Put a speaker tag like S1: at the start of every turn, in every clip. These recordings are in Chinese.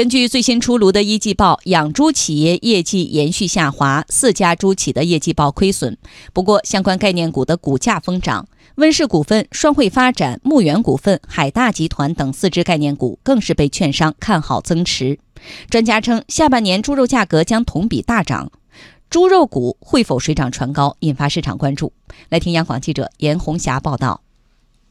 S1: 根据最新出炉的一季报，养猪企业业绩延续下滑，四家猪企的业绩报亏损。不过，相关概念股的股价疯涨，温氏股份、双汇发展、牧原股份、海大集团等四只概念股更是被券商看好增持。专家称，下半年猪肉价格将同比大涨，猪肉股会否水涨船高，引发市场关注。来听央广记者严红霞报道。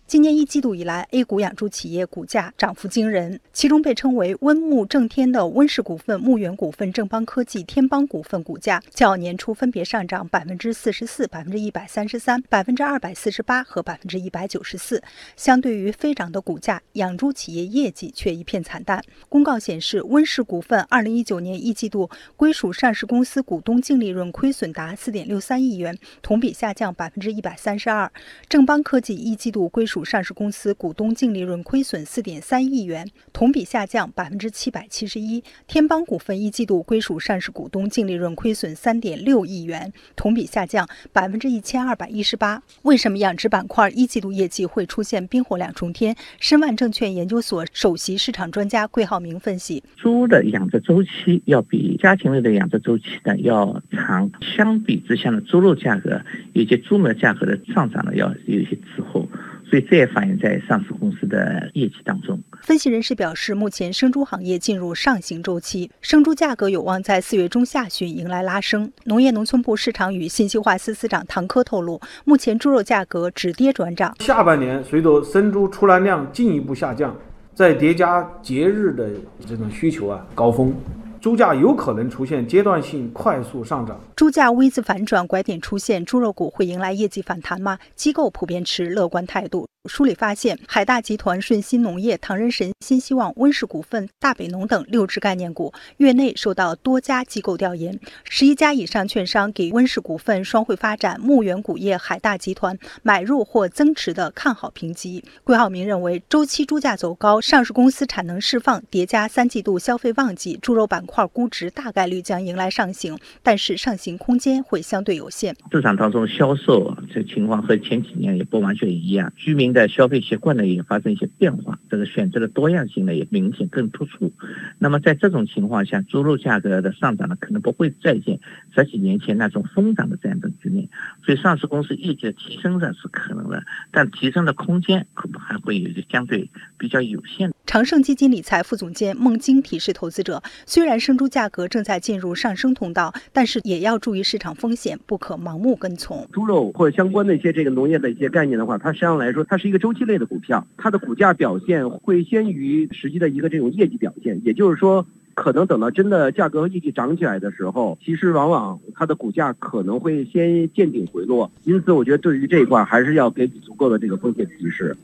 S2: 今年一季度以来，A 股养猪企业股价涨幅惊人，其中被称为“温牧正天”的温氏股份、牧原股份、正邦科技、天邦股份股价较年初分别上涨百分之四十四、百分之一百三十三、百分之二百四十八和百分之一百九十四。相对于飞涨的股价，养猪企业业绩却一片惨淡。公告显示，温氏股份二零一九年一季度归属上市公司股东净利润亏损达四点六三亿元，同比下降百分之一百三十二。正邦科技一季度归属上市公司股东净利润亏损四点三亿元，同比下降百分之七百七十一。天邦股份一季度归属上市股东净利润亏损三点六亿元，同比下降百分之一千二百一十八。为什么养殖板块一季度业绩会出现冰火两重天？申万证券研究所首席市场专家桂浩明分析：
S3: 猪的养殖周期要比家禽类的养殖周期呢要长，相比之下呢，猪肉价格以及猪苗价格的上涨呢要有一些滞后。所以这也反映在上市公司的业绩当中。
S2: 分析人士表示，目前生猪行业进入上行周期，生猪价格有望在四月中下旬迎来拉升。农业农村部市场与信息化司司长唐科透露，目前猪肉价格止跌转涨。
S4: 下半年随着生猪出栏量进一步下降，再叠加节日的这种需求啊高峰。猪价有可能出现阶段性快速上涨，
S2: 猪价 V 字反转拐点出现，猪肉股会迎来业绩反弹吗？机构普遍持乐观态度。梳理发现，海大集团、顺鑫农业、唐人神、新希望、温氏股份、大北农等六只概念股，月内受到多家机构调研，十一家以上券商给温氏股份、双汇发展、牧原谷业、海大集团买入或增持的看好评级。桂浩明认为，周期猪价走高，上市公司产能释放叠加三季度消费旺季，猪肉板块估值大概率将迎来上行，但是上行空间会相对有限。
S3: 市场当中销售这情况和前几年也不完全一样，居民。的消费习惯呢也发生一些变化，这个选择的多样性呢也明显更突出。那么在这种情况下，猪肉价格的上涨呢可能不会再现十几年前那种疯涨的这样的局面，所以上市公司业绩的提升呢是可能的，但提升的空间可能还会有一个相对比较有限。
S2: 长盛基金理财副总监孟晶提示投资者，虽然生猪价格正在进入上升通道，但是也要注意市场风险，不可盲目跟从。
S5: 猪肉或者相关的一些这个农业的一些概念的话，它实际上来说它。是一个周期类的股票，它的股价表现会先于实际的一个这种业绩表现，也就是说，可能等到真的价格和业绩涨起来的时候，其实往往它的股价可能会先见顶回落。因此，我觉得对于这一块还是要给予足够的这个风险提示。